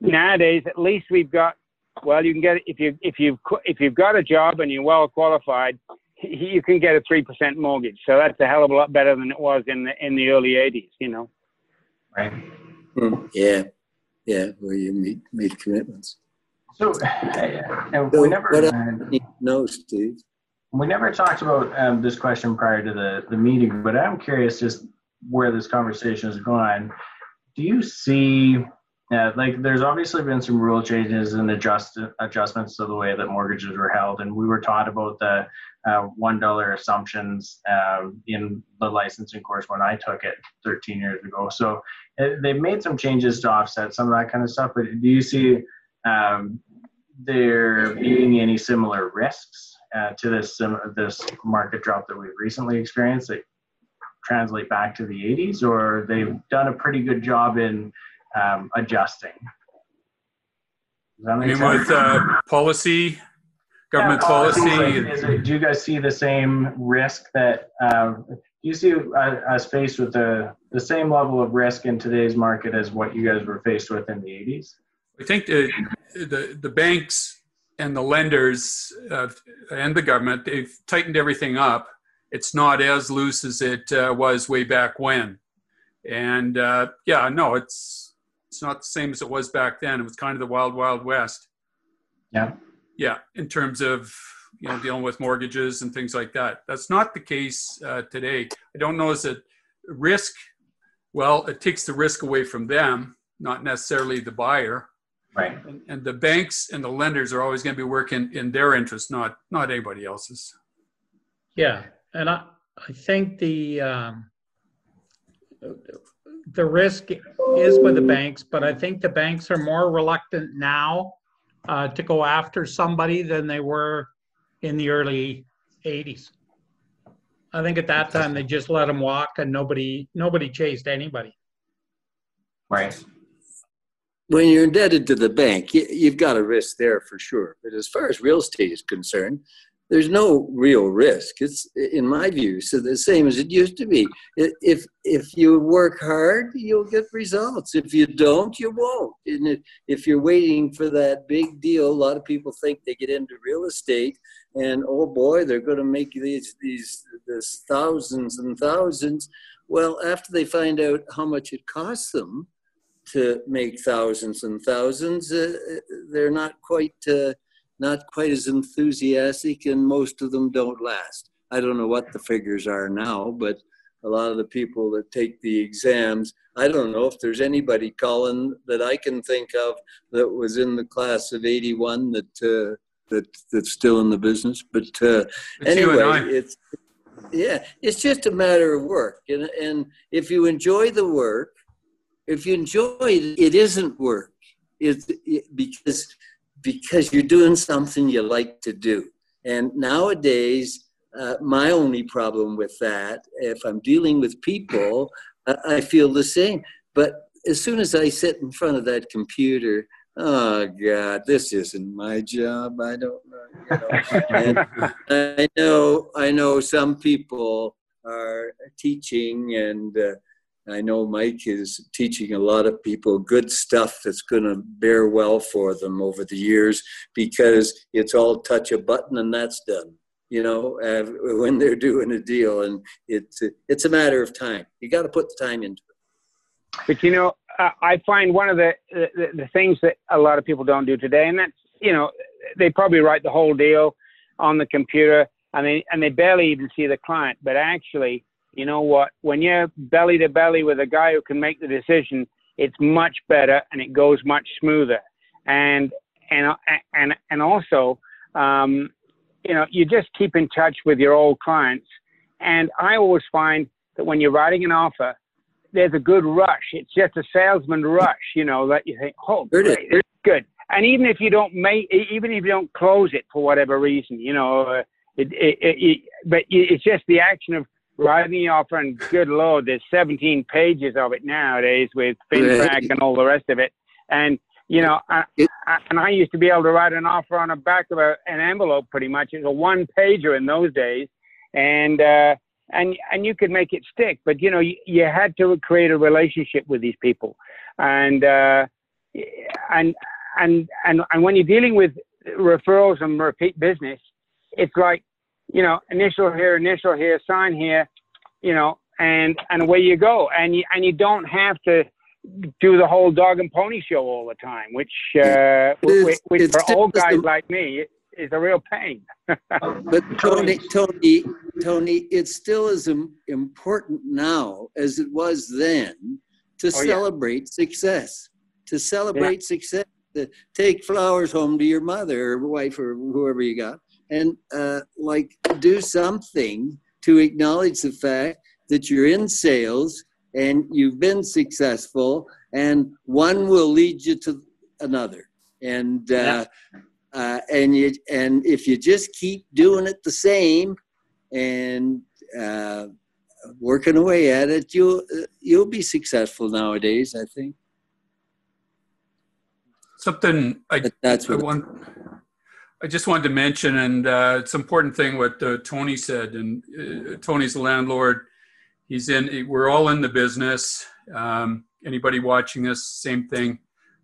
nowadays at least we've got well you can get if you if you've if you've got a job and you're well qualified you can get a three percent mortgage. So that's a hell of a lot better than it was in the in the early 80s you know? Right. Mm, yeah, yeah, where you meet made commitments. So, uh, we never uh, no, Steve. We never talked about um, this question prior to the the meeting, but I'm curious just where this conversation is going. Do you see yeah, like there's obviously been some rule changes and adjust adjustments to the way that mortgages were held, and we were taught about the uh, one dollar assumptions um, in the licensing course when I took it 13 years ago. So it, uh, they've made some changes to offset some of that kind of stuff. But do you see um, there being any similar risks uh, to this this market drop that we've recently experienced that translate back to the 80s, or they've done a pretty good job in um, adjusting. I mean, with uh, policy, government yeah, policy. policy it, do you guys see the same risk that? Um, you see us faced with the the same level of risk in today's market as what you guys were faced with in the 80s? I think the the, the banks and the lenders uh, and the government they've tightened everything up. It's not as loose as it uh, was way back when, and uh, yeah, no, it's it's not the same as it was back then. It was kind of the wild, wild west. Yeah. Yeah, in terms of you know dealing with mortgages and things like that. That's not the case uh, today. I don't know is it risk. Well, it takes the risk away from them, not necessarily the buyer. Right. And, and the banks and the lenders are always going to be working in their interest, not not anybody else's. Yeah, and I I think the um, the risk is with the banks, but I think the banks are more reluctant now uh, to go after somebody than they were in the early 80s. I think at that time they just let them walk and nobody nobody chased anybody. Right. When you're indebted to the bank, you've got a risk there for sure. But as far as real estate is concerned, there's no real risk. It's in my view, so the same as it used to be. If if you work hard, you'll get results. If you don't, you won't. And if you're waiting for that big deal, a lot of people think they get into real estate, and oh boy, they're going to make these these this thousands and thousands. Well, after they find out how much it costs them to make thousands and thousands, uh, they're not quite. Uh, not quite as enthusiastic, and most of them don't last. I don't know what the figures are now, but a lot of the people that take the exams, I don't know if there's anybody, Colin, that I can think of that was in the class of 81 that, uh, that that's still in the business. But uh, anyway, it's yeah, it's just a matter of work, and and if you enjoy the work, if you enjoy it, it isn't work. It's it, because because you're doing something you like to do. And nowadays, uh, my only problem with that, if I'm dealing with people, uh, I feel the same. But as soon as I sit in front of that computer, oh God, this isn't my job. I don't know. You know? and I know, I know some people are teaching and uh, I know Mike is teaching a lot of people good stuff that's going to bear well for them over the years because it's all touch a button and that's done. You know, uh, when they're doing a deal, and it's it's a matter of time. You got to put the time into it. But you know, I find one of the, the the things that a lot of people don't do today, and that's you know, they probably write the whole deal on the computer, and they and they barely even see the client. But actually, you know what? When you're belly to belly with a guy who can make the decision, it's much better and it goes much smoother. And and and and also, um, you know, you just keep in touch with your old clients. And I always find that when you're writing an offer, there's a good rush. It's just a salesman rush, you know, that you think, oh, great, it's good. And even if you don't make, even if you don't close it for whatever reason, you know, uh, it, it, it, but it's just the action of writing the offer, and good lord, there's 17 pages of it nowadays with feedback and all the rest of it. And you know, I, I, and I used to be able to write an offer on the back of a, an envelope, pretty much. It was a one pager in those days, and uh, and and you could make it stick. But you know, you, you had to create a relationship with these people, and uh, and and and and when you're dealing with referrals and repeat business, it's like you know, initial here, initial here, sign here, you know, and and away you go. And you and you don't have to do the whole dog and pony show all the time, which uh, which, which for old guys like me is a real pain. but Tony, Tony, Tony, it still is important now as it was then to oh, celebrate yeah. success. To celebrate yeah. success. To take flowers home to your mother or wife or whoever you got and uh, like do something to acknowledge the fact that you're in sales and you've been successful and one will lead you to another. And uh, uh, and you and if you just keep doing it the same and uh, working away at it you'll you'll be successful nowadays i think. Something i that's what I want I just wanted to mention, and uh, it's an important thing what uh, Tony said. And uh, Tony's a landlord. He's in. We're all in the business. Um, anybody watching this, same thing.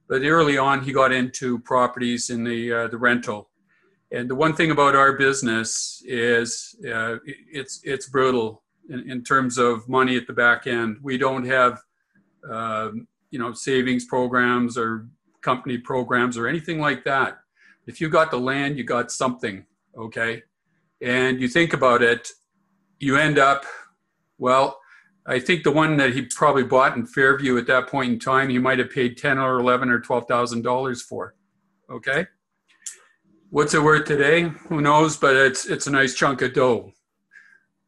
But early on, he got into properties in the uh, the rental. And the one thing about our business is uh, it's it's brutal in, in, terms of money at the back end. We don't have um, you know savings programs or company programs or anything like that if you got the land, you got something, okay? And you think about it, you end up, well, I think the one that he probably bought in Fairview at that point in time, he might have paid ten or eleven or twelve thousand dollars for. Okay, what's it worth today? Who knows? But it's it's a nice chunk of dough.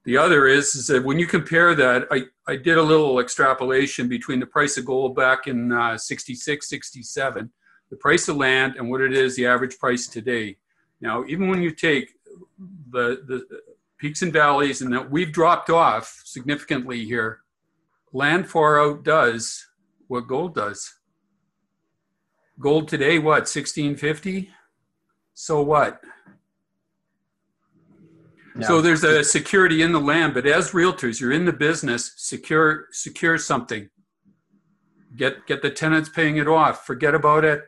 The other is, is that when you compare that, I, I did a little extrapolation between the price of gold back in uh, 66, 67 the price of land and what it is the average price today. Now, even when you take the, the peaks and valleys and that we've dropped off significantly here, land far outdoes what gold does. Gold today, what, 1650? So what? Yeah. So there's a security in the land, but as realtors, you're in the business, secure secure something. Get get the tenants paying it off. Forget about it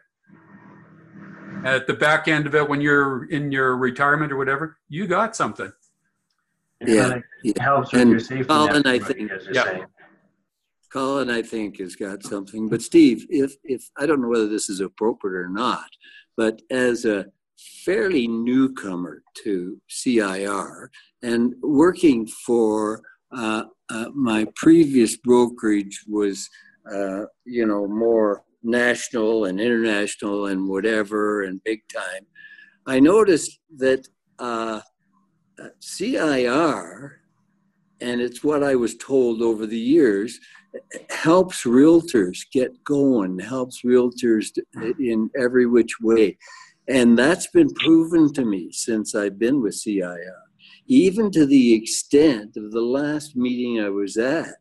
at the back end of it when you're in your retirement or whatever, you got something. It yeah, yeah. helps with and your safety. Colin, I think, yeah. Colin, I think, has got something. But Steve, if if I don't know whether this is appropriate or not, but as a fairly newcomer to CIR and working for uh, uh, my previous brokerage was, uh, you know, more national and international and whatever and big time, I noticed that uh, CIR, and it's what I was told over the years, helps realtors get going, helps realtors in every which way. And that's been proven to me since I've been with CIR, even to the extent of the last meeting I was at,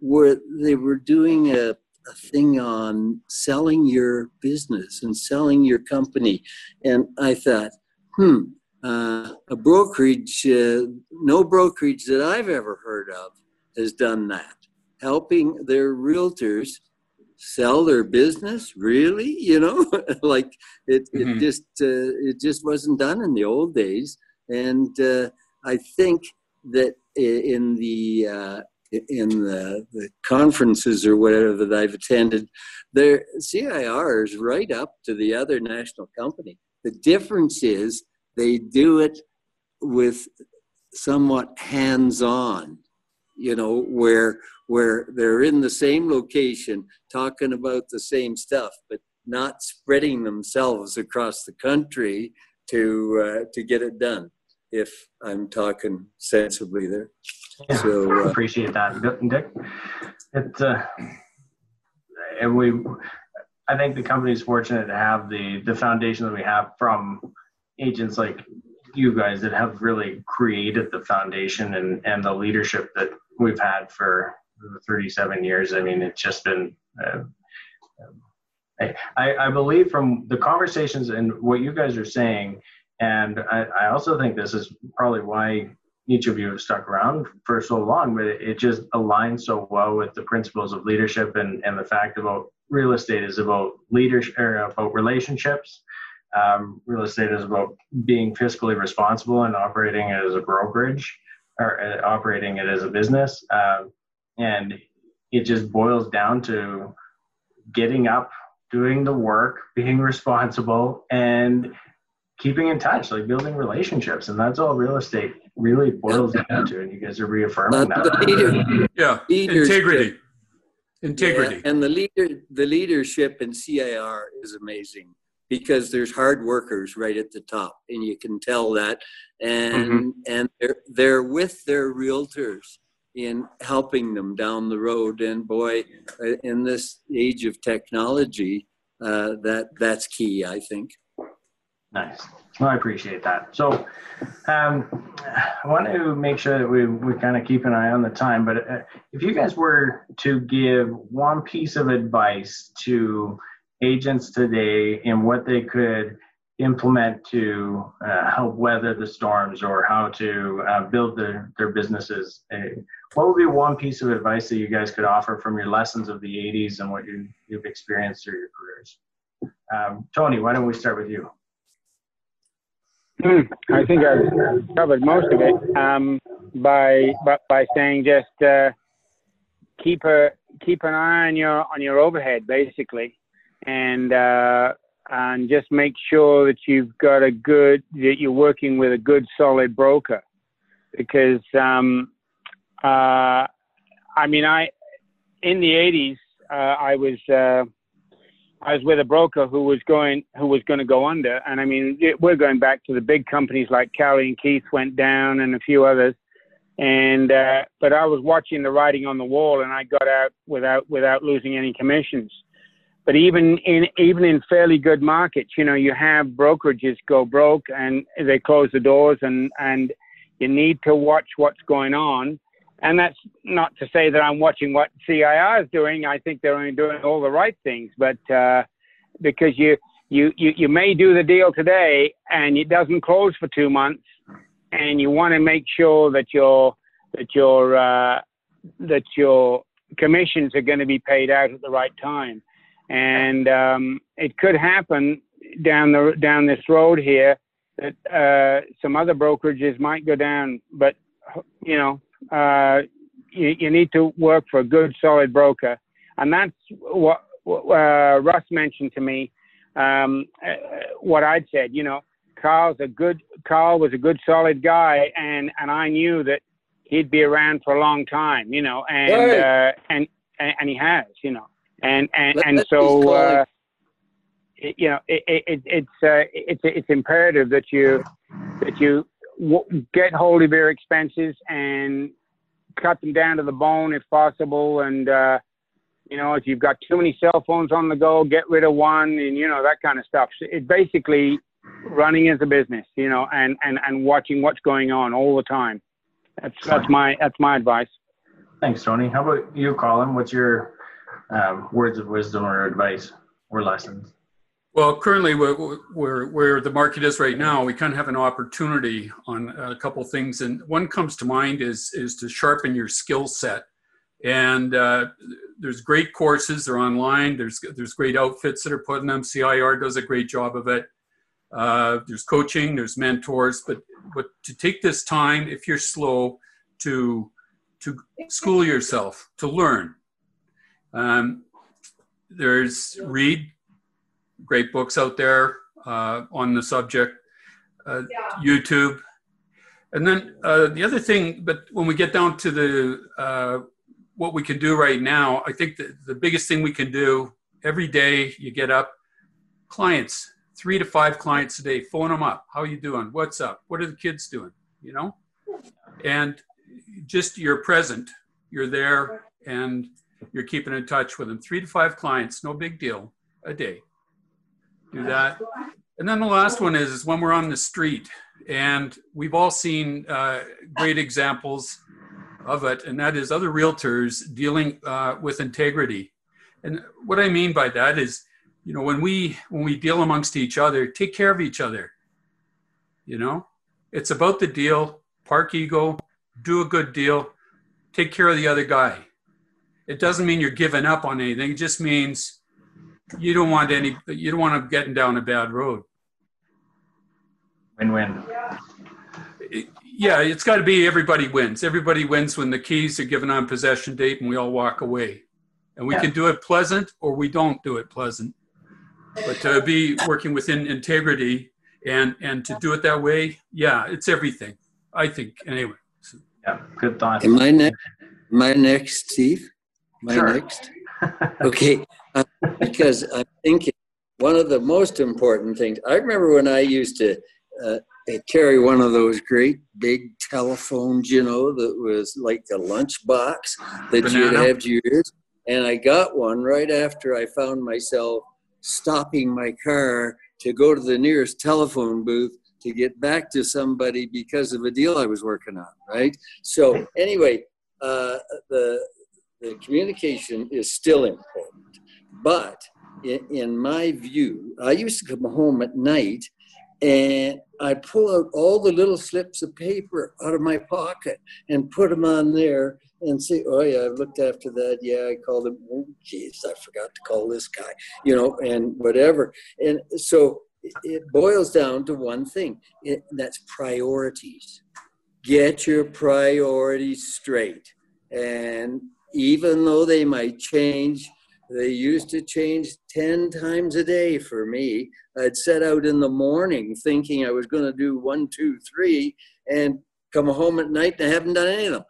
where they were doing a, a thing on selling your business and selling your company. And I thought, hmm, uh, a brokerage, uh, no brokerage that I've ever heard of has done that, helping their realtors sell their business? Really? You know? Like it, it mm-hmm. just uh, it just wasn't done in the old days. And uh, i think that in the uh, in the, the conferences or whatever that i've attended their cir is right up to the other national company. The difference is they do it with somewhat hands-on you know where where they're in the same location talking about the same stuff but not spreading themselves across the country to uh, to get it done if i'm talking sensibly there so uh, appreciate that dick it uh, and we i think the company is fortunate to have the the foundation that we have from agents like you guys that have really created the foundation and, and the leadership that we've had for 37 years. I mean, it's just been. Uh, I, I believe from the conversations and what you guys are saying, and I, I also think this is probably why each of you have stuck around for so long, but it, just aligns so well with the principles of leadership and, and the fact about real estate is about leadership or about relationships um, real estate is about being fiscally responsible and operating it as a brokerage or uh, operating it as a business. Um, and it just boils down to getting up, doing the work, being responsible, and keeping in touch, like building relationships. And that's all real estate really boils down to. And you guys are reaffirming that. Leader, yeah, integrity. Integrity. Yeah, and the leader, the leadership in CIR is amazing because there's hard workers right at the top and you can tell that and mm-hmm. and they're, they're with their realtors in helping them down the road and boy uh, in this age of technology uh, that that's key i think nice well i appreciate that so um, i want to make sure that we, we kind of keep an eye on the time but uh, if you guys were to give one piece of advice to agents today in what they could implement to uh, help weather the storms or how to uh, build their, their businesses. Uh, what would be one piece of advice that you guys could offer from your lessons of the 80s and what you, you've experienced through your careers? Um, Tony, why don't we start with you? Hmm, I think I've covered most of it um, by, by, by saying just uh, keep a keep an eye on your on your overhead, basically. And uh, and just make sure that you've got a good that you're working with a good solid broker. Because um, uh, I mean I in the 80s uh, I was uh, I was with a broker who was going who was going to go under. And I mean we're going back to the big companies like Cowley and Keith went down and a few others. And uh, but I was watching the writing on the wall and I got out without without losing any commissions. But even in even in fairly good markets, you know, you have brokerages go broke and they close the doors, and and you need to watch what's going on. And that's not to say that I'm watching what CIR is doing. I think they're only doing all the right things, but uh, because you, you you you may do the deal today and it doesn't close for two months, and you want to make sure that your that your uh, that your commissions are going to be paid out at the right time. And um, it could happen down the down this road here that uh, some other brokerages might go down, but you know uh, you, you, need to work for a good solid broker, and that's what, uh, Russ mentioned to me. Um, uh, what I'd said, you know, Carl's a good Carl was a good solid guy, and and I knew that he'd be around for a long time, you know, and uh, and and he has, you know and and and so uh, you know it, it, it's uh, it's it's imperative that you that you get hold of your expenses and cut them down to the bone if possible and uh, you know if you've got too many cell phones on the go get rid of one and you know that kind of stuff so it basically running as a business, you know, and, and, and watching what's going on all the time. That's that's my that's my advice. Thanks, Tony. How about you, Colin? What's your um, words of wisdom or advice or lessons? Well, currently, where, where, the market is right now, we kind of have an opportunity on a couple things, and one comes to mind is is to sharpen your skill set. And uh, there's great courses; they're online. There's there's great outfits that are putting them. CIR does a great job of it. Uh, there's coaching, there's mentors, but but to take this time, if you're slow, to to school yourself, to learn. Um, there's read great books out there uh, on the subject, uh, YouTube. And then uh, the other thing, but when we get down to the uh, what we can do right now, I think that the biggest thing we can do every day you get up, clients, three to five clients a day, phone them up. How are you doing? What's up? What are the kids doing? You know, and just you're present, you're there, and you're keeping in touch with them. Three to five clients, no big deal, a day do that. And then the last one is, is when we're on the street, and we've all seen uh, great examples of it, and that is other realtors dealing uh, with integrity. And what I mean by that is, you know, when we when we deal amongst each other, take care of each other. You know, it's about the deal. Park ego, do a good deal, take care of the other guy. It doesn't mean you're giving up on anything. It just means you don't want any you don't want them getting down a bad road. Win-win yeah it's got to be everybody wins. Everybody wins when the keys are given on possession date and we all walk away. And we yeah. can do it pleasant or we don't do it pleasant. But to be working within integrity and and to do it that way yeah it's everything i think anyway so. yeah good thought. Am i next am i next steve? Am I sure. next? Okay uh, because I think one of the most important things. I remember when I used to uh, carry one of those great big telephones, you know, that was like a lunchbox that Banana. you'd have to use. And I got one right after I found myself stopping my car to go to the nearest telephone booth to get back to somebody because of a deal I was working on, right? So anyway, uh, the the communication is still important. But in, my view, I used to come home at night and I pull out all the little slips of paper out of my pocket and put them on there and say, oh yeah, I've looked after that. Yeah, I called him. Oh, geez, I forgot to call this guy, you know, and whatever. And so it boils down to one thing. It, that's priorities. Get your priorities straight. And even though they might change, they used to change 10 times a day for me. I'd set out in the morning thinking I was going to do one, two, three, and come home at night and I haven't done any of them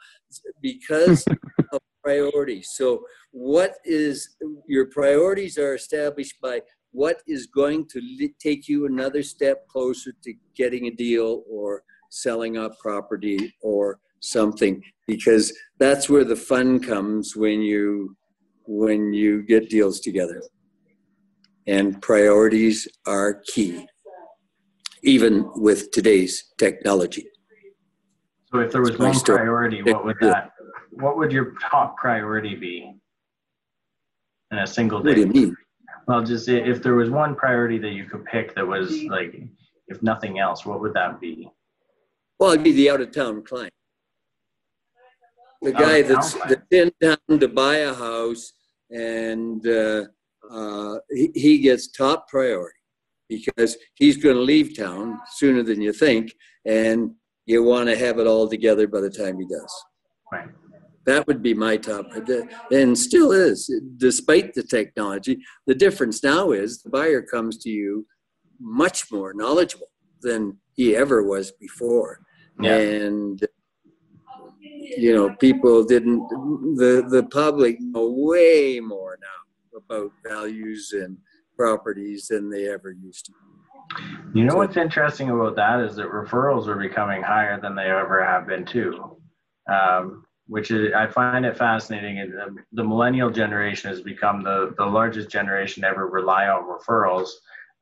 because of priorities. So, what is your priorities are established by what is going to take you another step closer to getting a deal or selling a property or something because that's where the fun comes when you when you get deals together. And priorities are key even with today's technology. So if there was one priority what would that what would your top priority be in a single day what do you mean? Well just if there was one priority that you could pick that was like if nothing else what would that be? Well it'd be the out of town client the guy that's, that's in town to buy a house and uh, uh, he, he gets top priority because he's going to leave town sooner than you think and you want to have it all together by the time he does. Right. That would be my top and still is despite the technology. The difference now is the buyer comes to you much more knowledgeable than he ever was before. Yeah. and you know, people didn't, the, the public know way more now about values and properties than they ever used to. You know what's interesting about that is that referrals are becoming higher than they ever have been too, um, which is I find it fascinating. And the, the, millennial generation has become the the largest generation ever rely on referrals,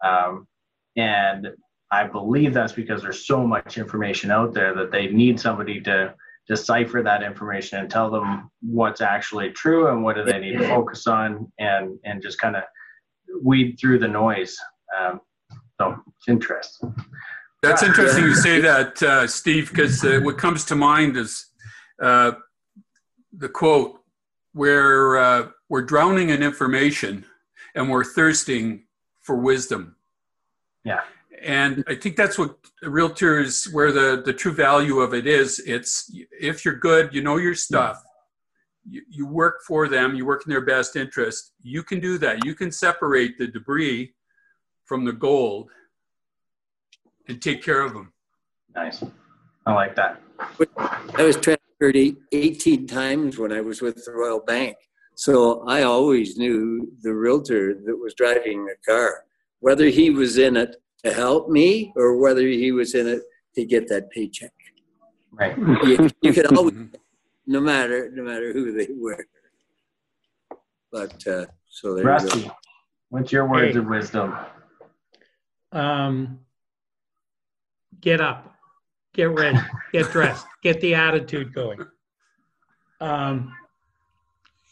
um, and I believe that's because there's so much information out there that they need somebody to decipher that information and tell them what's actually true and what do they need to focus on and and just kind of weed through the noise. Um, so it's interesting. That's interesting you say that, uh, Steve, because uh, what comes to mind is uh, the quote where uh, we're drowning in information and we're thirsting for wisdom. Yeah. And I think that's what realtors, where the, the true value of it is. It's if you're good, you know your stuff, you, you work for them, you work in their best interest, you can do that. You can separate the debris from the gold and take care of them. Nice. I like that. I was transferred 18 times when I was with the Royal Bank. So I always knew the realtor that was driving the car, whether he was in it to help me or whether he was in it to get that paycheck. Right. You, you could always, no matter no matter who they were. But uh, so there you Rusty, go. what's your words Hey. of wisdom? Um, get up, get ready, get dressed, get the attitude going. Um,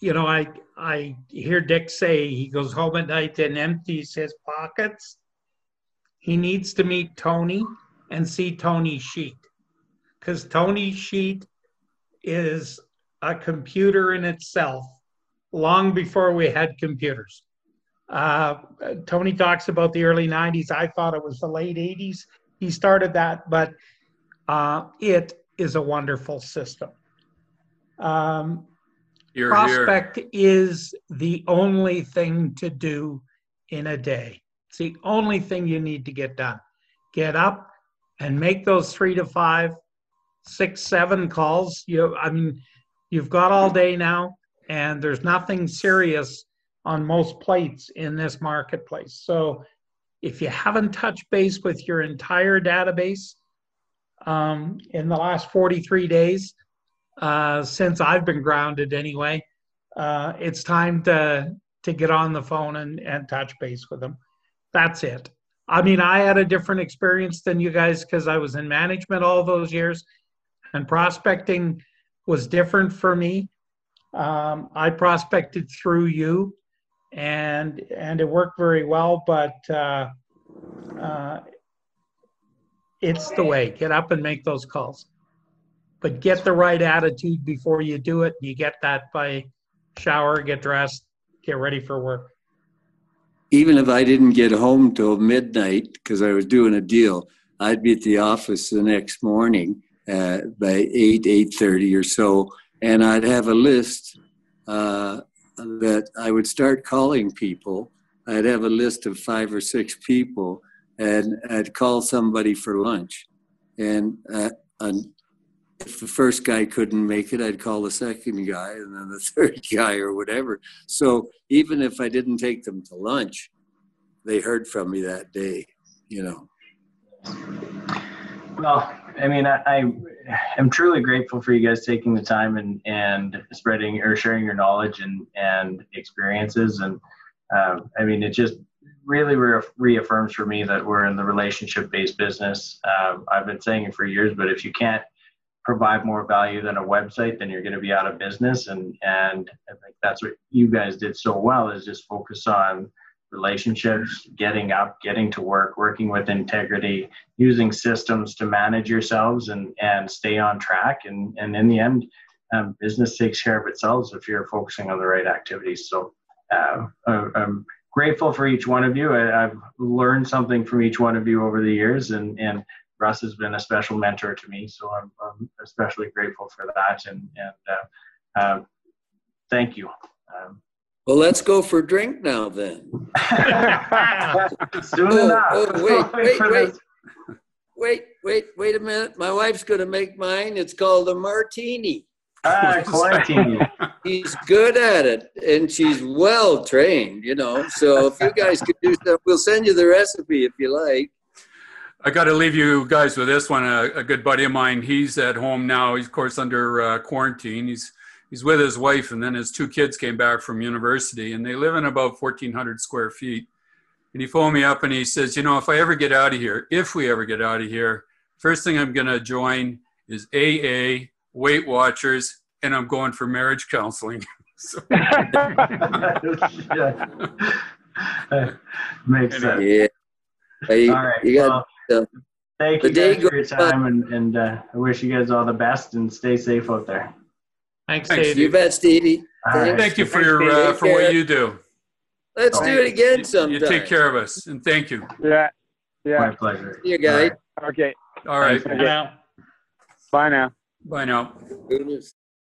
you know, I I hear Dick say he goes home at night and empties his pockets. He needs to meet Tony and see Tony sheet, because Tony sheet is a computer in itself. Long before we had computers. Uh, Tony talks about the early 90s. I thought it was the late 80s. He started that, but uh, it is a wonderful system. Um, Here, here. prospect is the only thing to do in a day. It's the only thing you need to get done. Get up and make those three to five, six, seven calls. You, I mean, you've got all day now, and there's nothing serious on most plates in this marketplace. So, if you haven't touched base with your entire database um, in the last 43 days, uh, since I've been grounded anyway, uh, it's time to to get on the phone and, and touch base with them. That's it. I mean, I had a different experience than you guys because I was in management all those years, and prospecting was different for me. Um, I prospected through you, and and it worked very well. But uh, uh, it's the way. Get up and make those calls but get the right attitude before you do it. You get that by shower, get dressed, get ready for work. Even if I didn't get home till midnight because I was doing a deal, I'd be at the office the next morning uh, by eight eight thirty or so, and I'd have a list uh, that I would start calling people. I'd have a list of five or six people, and I'd call somebody for lunch, and uh, if the first guy couldn't make it, I'd call the second guy and then the third guy or whatever. So even if I didn't take them to lunch, they heard from me that day, you know. Well, I mean, I, am truly grateful for you guys taking the time and, and spreading or sharing your knowledge and, and experiences. And um, I mean, it just really re- reaffirms for me that we're in the relationship based business. Um, I've been saying it for years, but if you can't provide more value than a website, then you're going to be out of business. And, and I think that's what you guys did so well is just focus on relationships, getting up, getting to work, working with integrity, using systems to manage yourselves and, and stay on track. And, and in the end, um, business takes care of itself if you're focusing on the right activities. So uh, I'm grateful for each one of you. I, I've learned something from each one of you over the years, and, and Russ has been a special mentor to me. So I'm, I'm especially grateful for that. And, and uh, uh, thank you. Um, Well, let's go for a drink now then. soon Oh, enough. oh, wait, wait, wait. Wait, wait, wait a minute. My wife's going to make mine. It's called a martini. Ah, quarantine. She's good at it and she's well trained, you know. So if you guys could do stuff, we'll send you the recipe if you like. I got to leave you guys with this one. A, a good buddy of mine, he's at home now. He's of course under uh, quarantine. He's he's with his wife, and then his two kids came back from university, and they live in about fourteen hundred square feet. And he phoned me up and he says, you know, if I ever get out of here, if we ever get out of here, first thing I'm going to join is AA, Weight Watchers, and I'm going for marriage counseling. so, Yeah. Makes sense. Yeah. Hey, All right. you got well, uh, thank you day guys for your goes time, and, and uh, I wish you guys all the best and stay safe out there. Thanks, Thanks, Dave. you bet, Stevie. All right. thank you for your uh, for what you do. Let's do it again sometime. You take care of us, and thank you. Yeah. Yeah. My pleasure. See you guys. Okay. All right, Bye now. Bye now. bye now. Goodness.